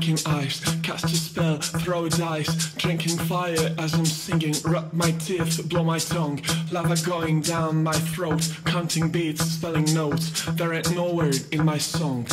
licking ice. Cast a spell, throw dice, drinking fire as I'm singing. Rub my teeth, blow my tongue. Lava going down my throat, counting beats, spelling notes. There ain't no word in my song.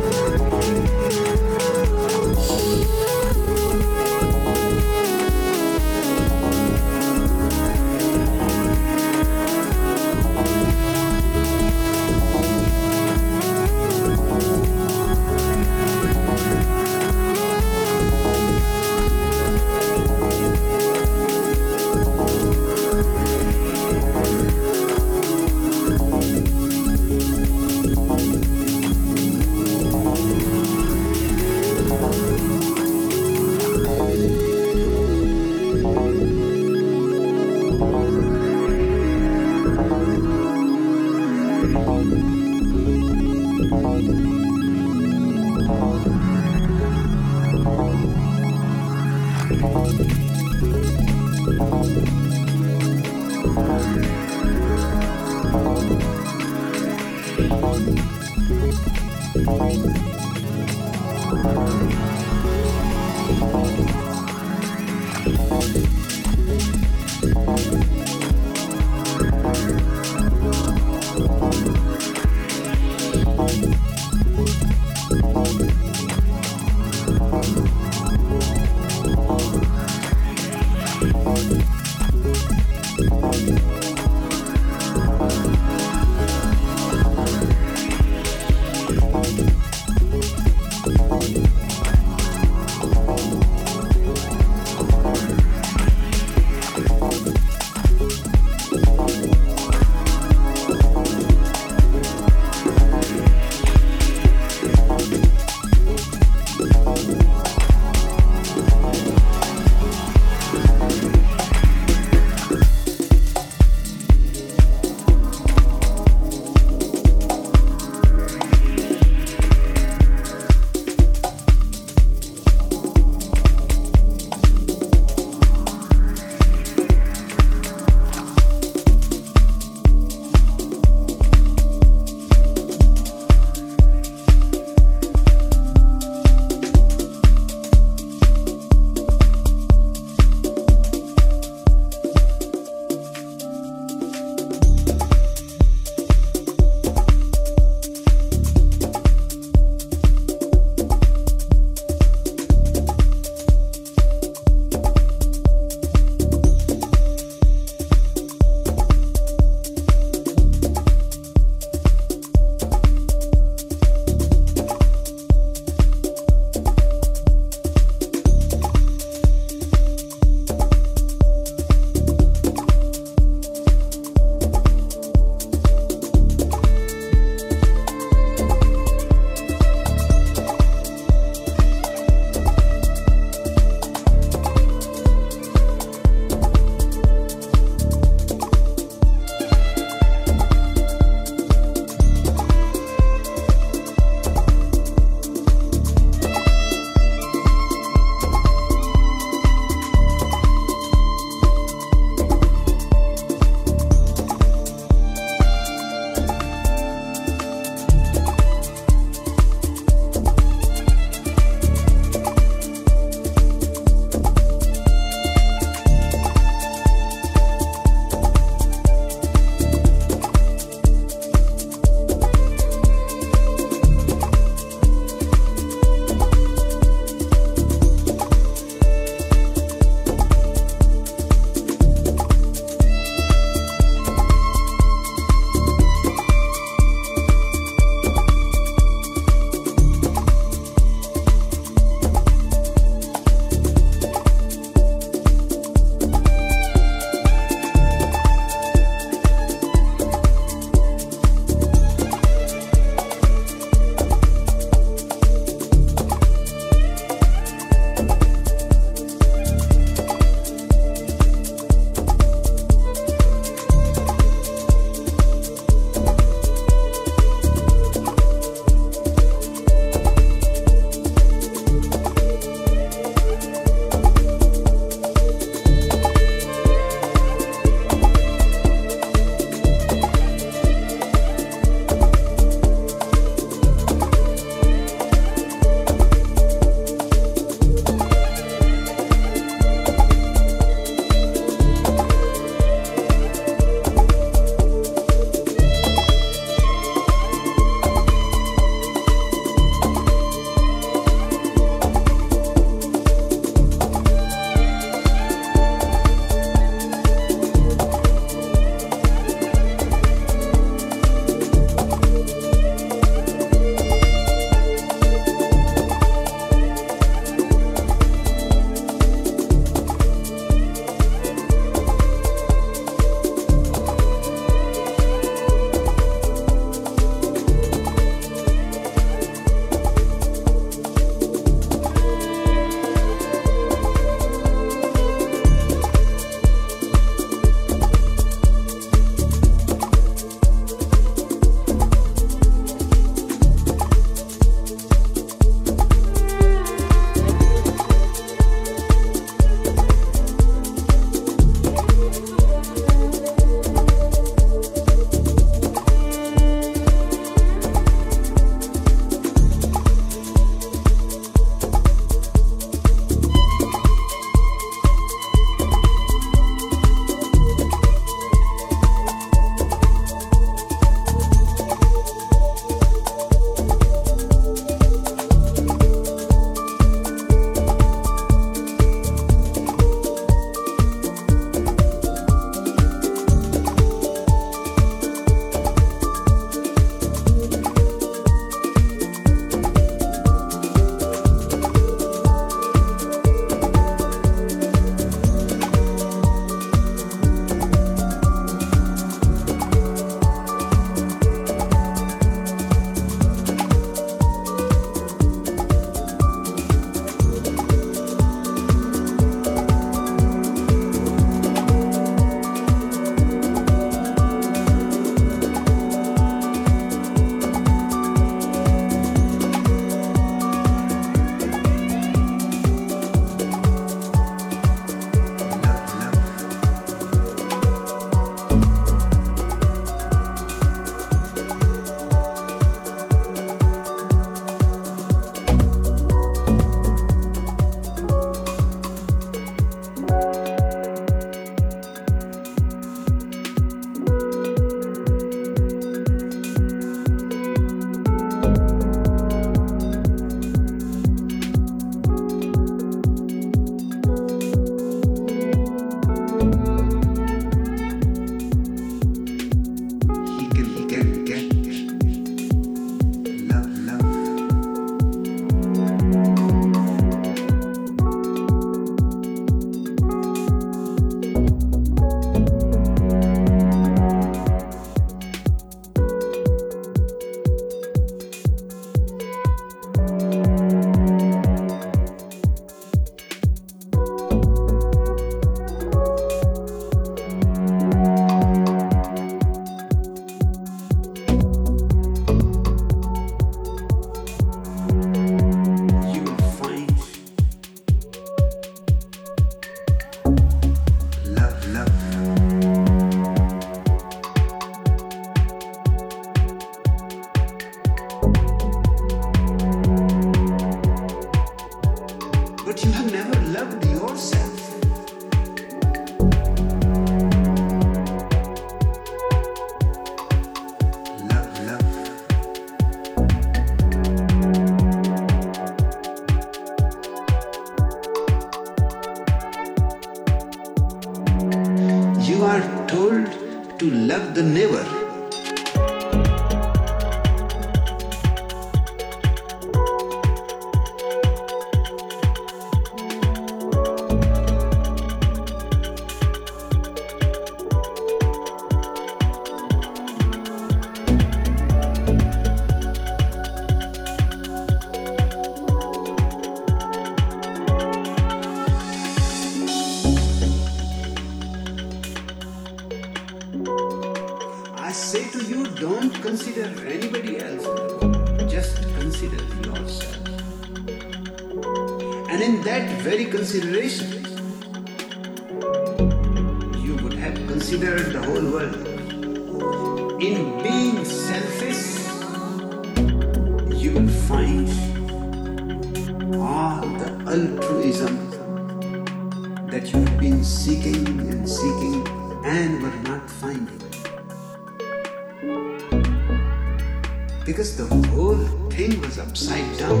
Because the whole thing was upside down.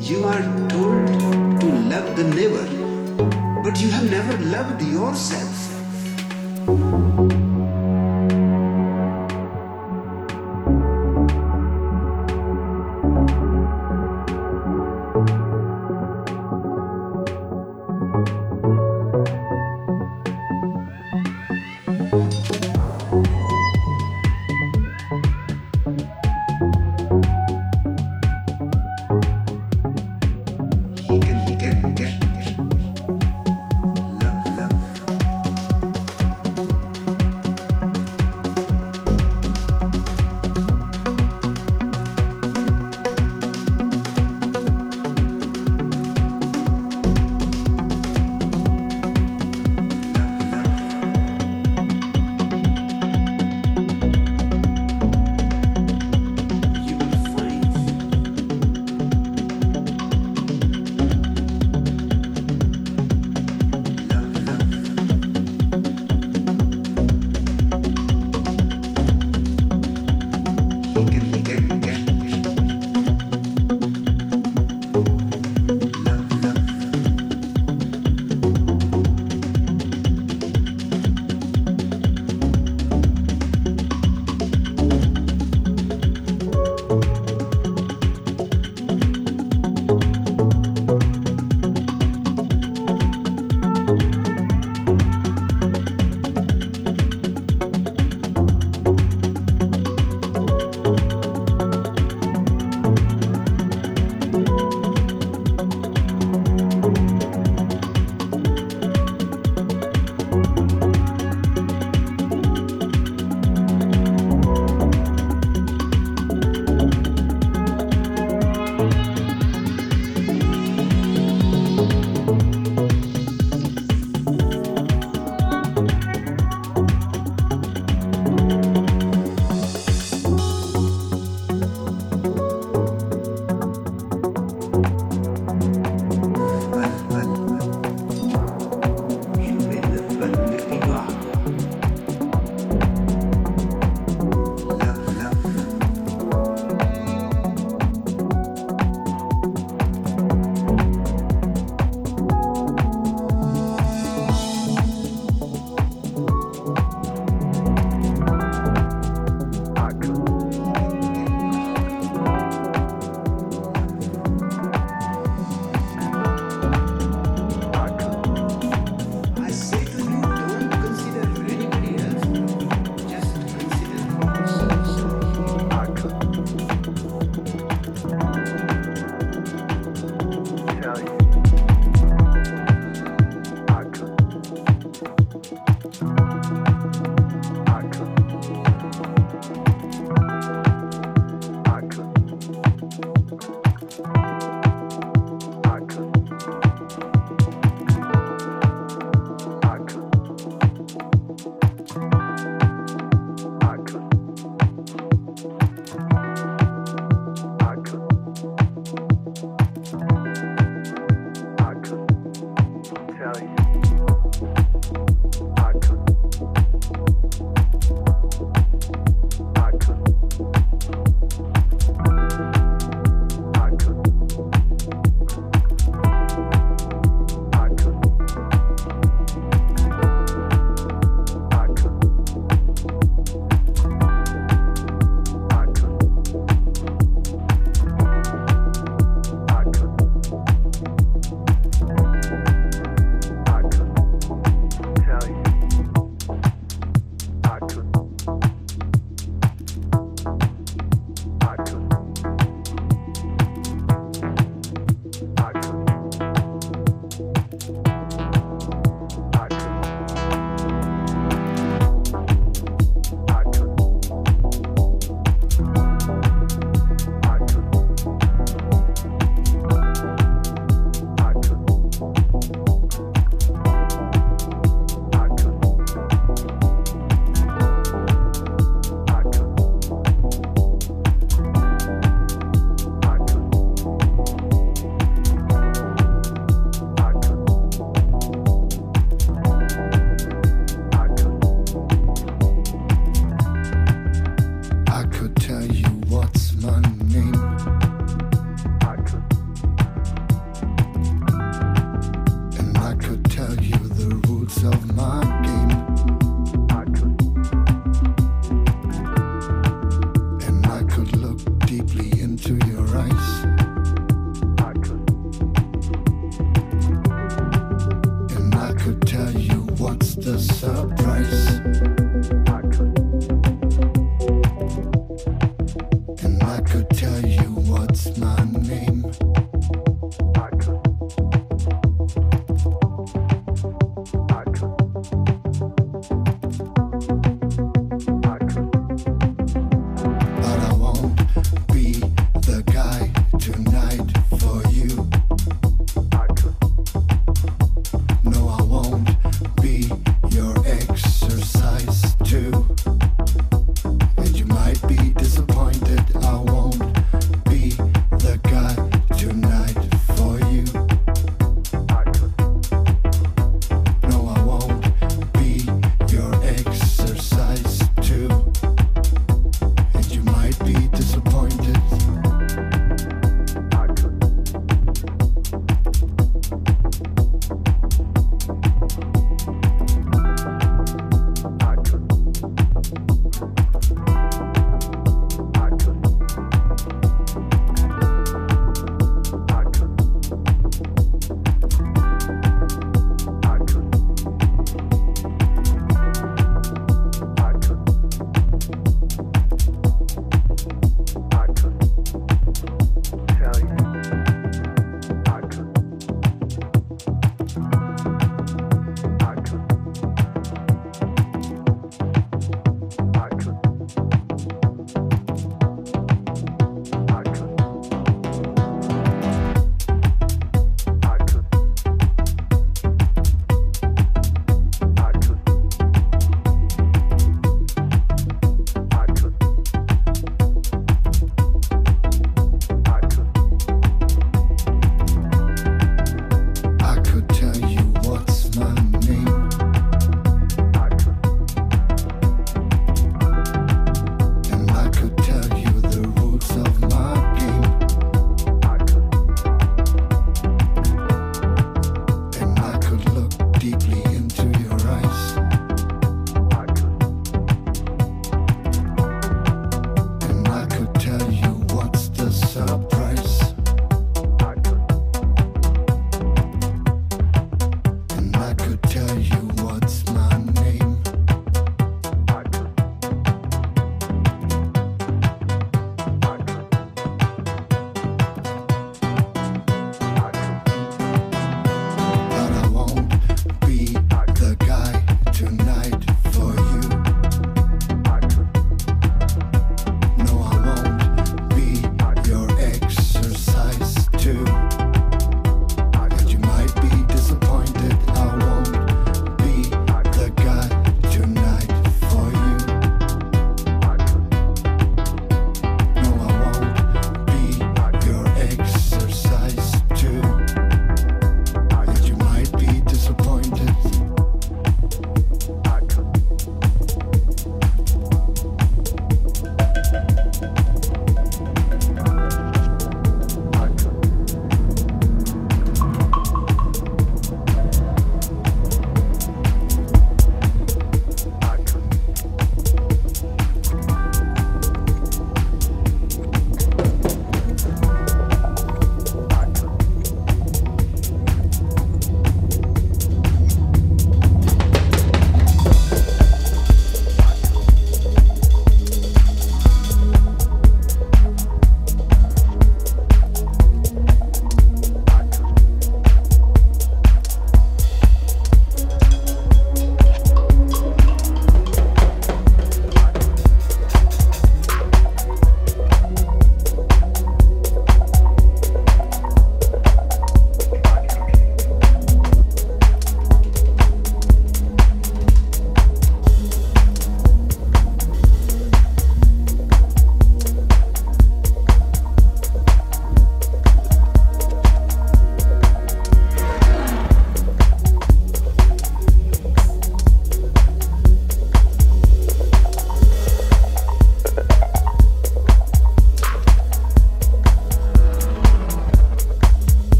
You are told to love the neighbor, but you have never loved yourself.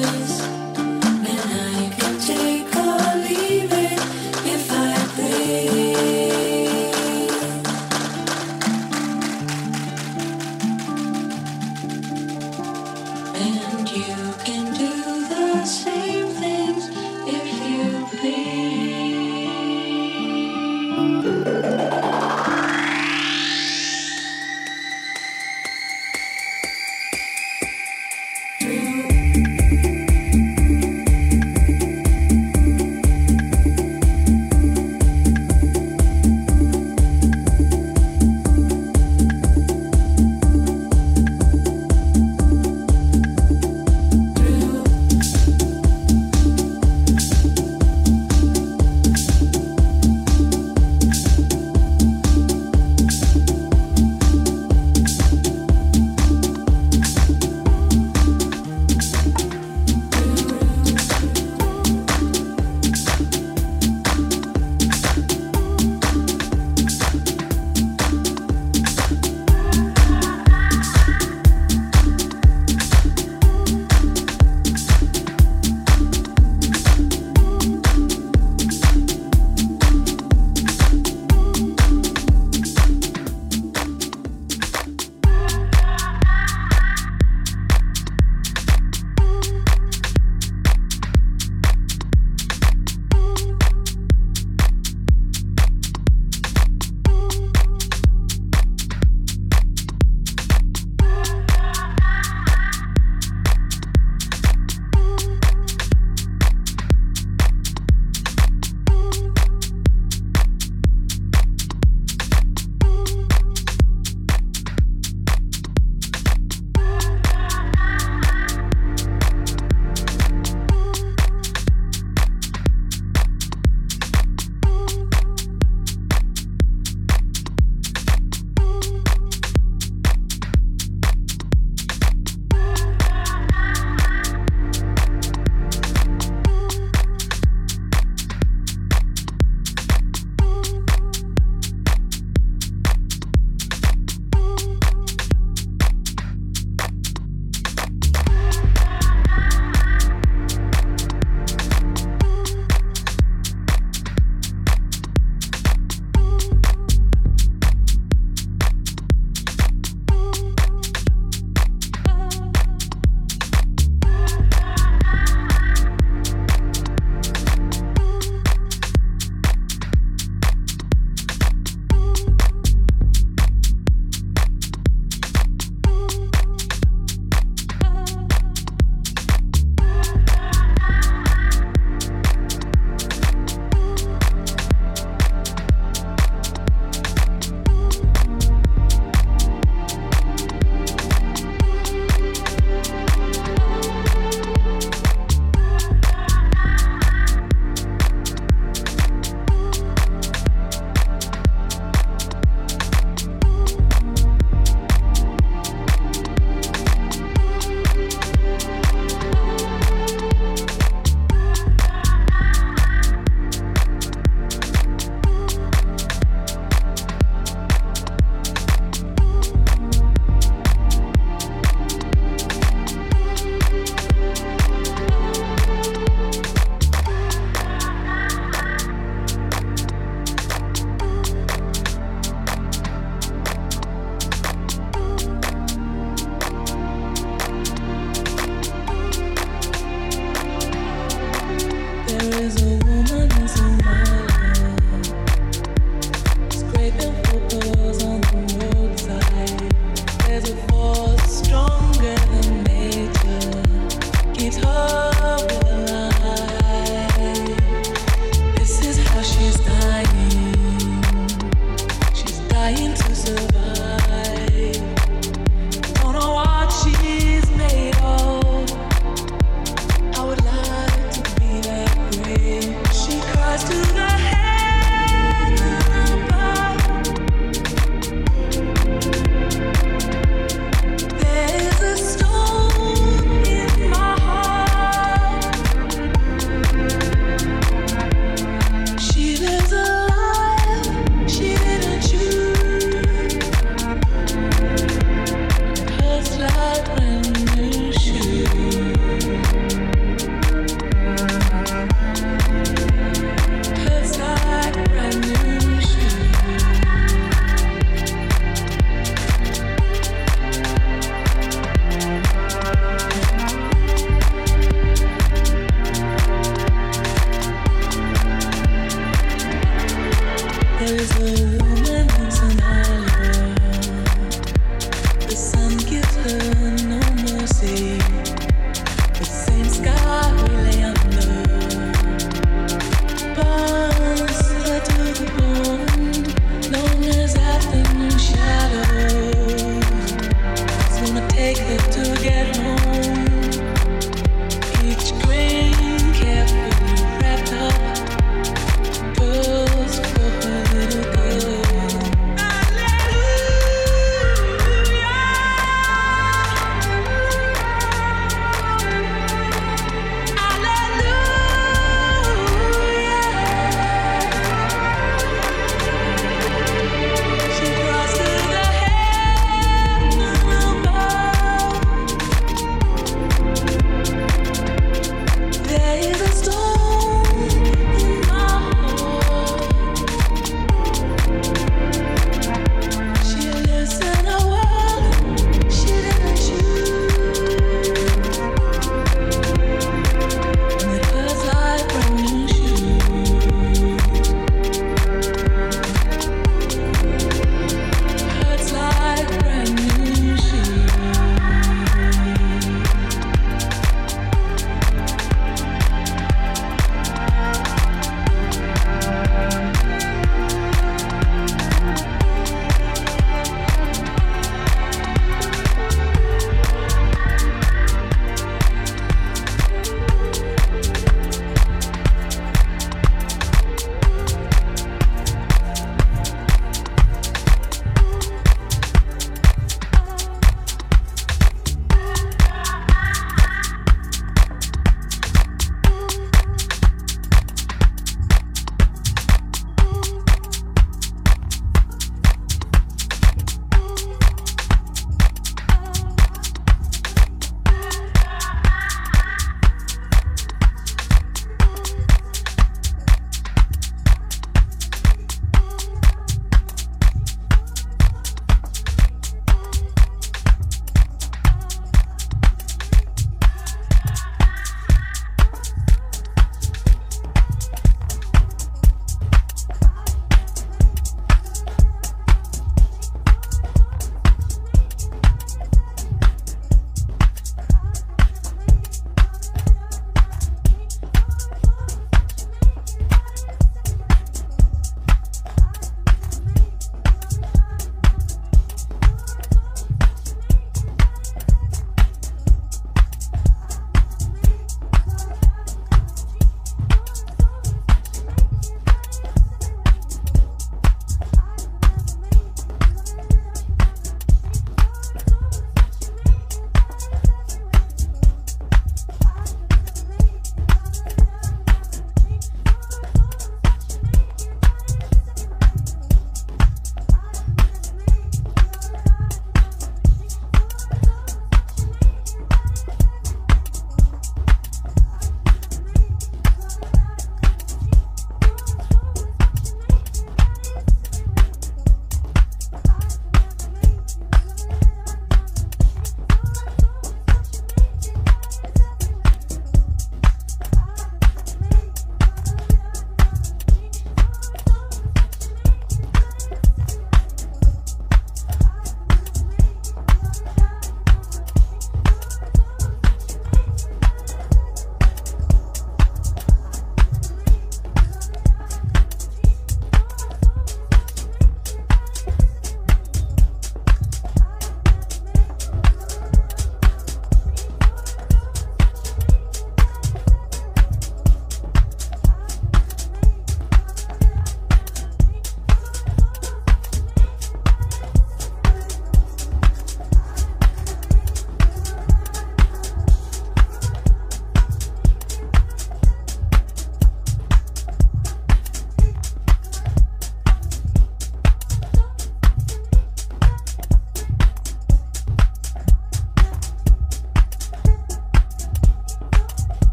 kisses.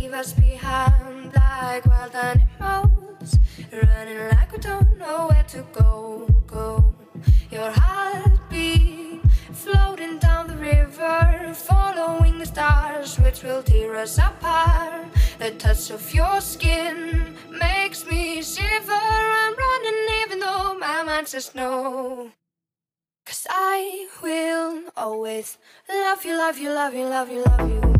Leave us behind like wild animals. Running like we don't know where to go, go. Your heartbeat floating down the river, following the stars, which will tear us apart. The touch of your skin makes me shiver. I'm running even though my mind says no. Cause I will always love you, love you, love you, love you, love you.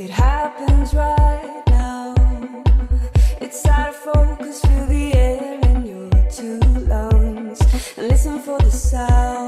It happens right now. It's out of focus, feel the air in your two lungs. And listen for the sound.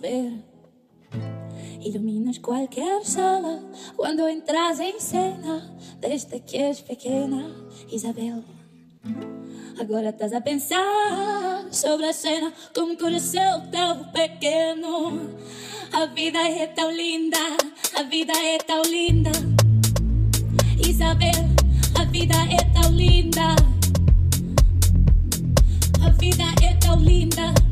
ver. Iluminas qualquer sala quando entras em cena. Desde que és pequena, Isabel. Agora estás a pensar sobre a cena como coração tão pequeno. A vida é tão linda, a vida é tão linda. Isabel, a vida é tão linda. A vida é tão linda.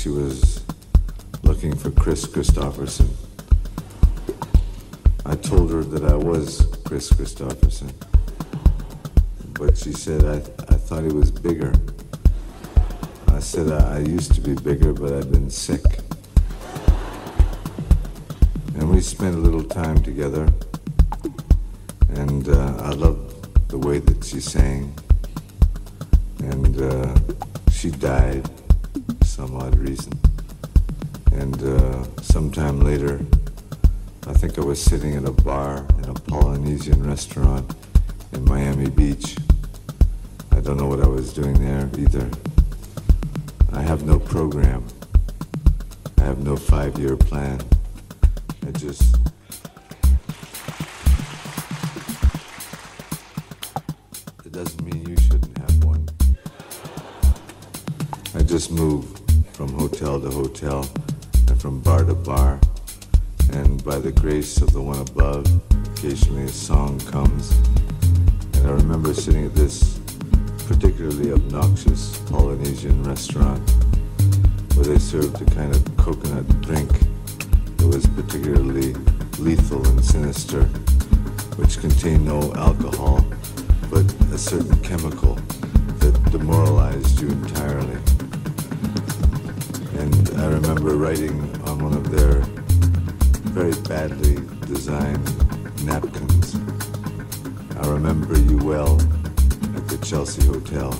she was looking for Kris Kristofferson. I told her that I was Kris Kristofferson, but she said I, I thought he was bigger. I said I, I used to be bigger, but I've been sick. And we spent a little time together, and uh, I loved the way that she sang, and uh, she died some odd reason. And uh, sometime later, I think I was sitting at a bar in a Polynesian restaurant in Miami Beach. I don't know what I was doing there either. I have no program. I have no five year plan. I just. It doesn't mean you shouldn't have one. I just move hotel to hotel and from bar to bar. And by the grace of the one above, occasionally a song comes. And I remember sitting at this particularly obnoxious Polynesian restaurant where they served a kind of coconut drink that was particularly lethal and sinister, which contained no alcohol but a certain chemical that demoralized you entirely. And I remember writing on one of their very badly designed napkins, I remember you well at the Chelsea Hotel.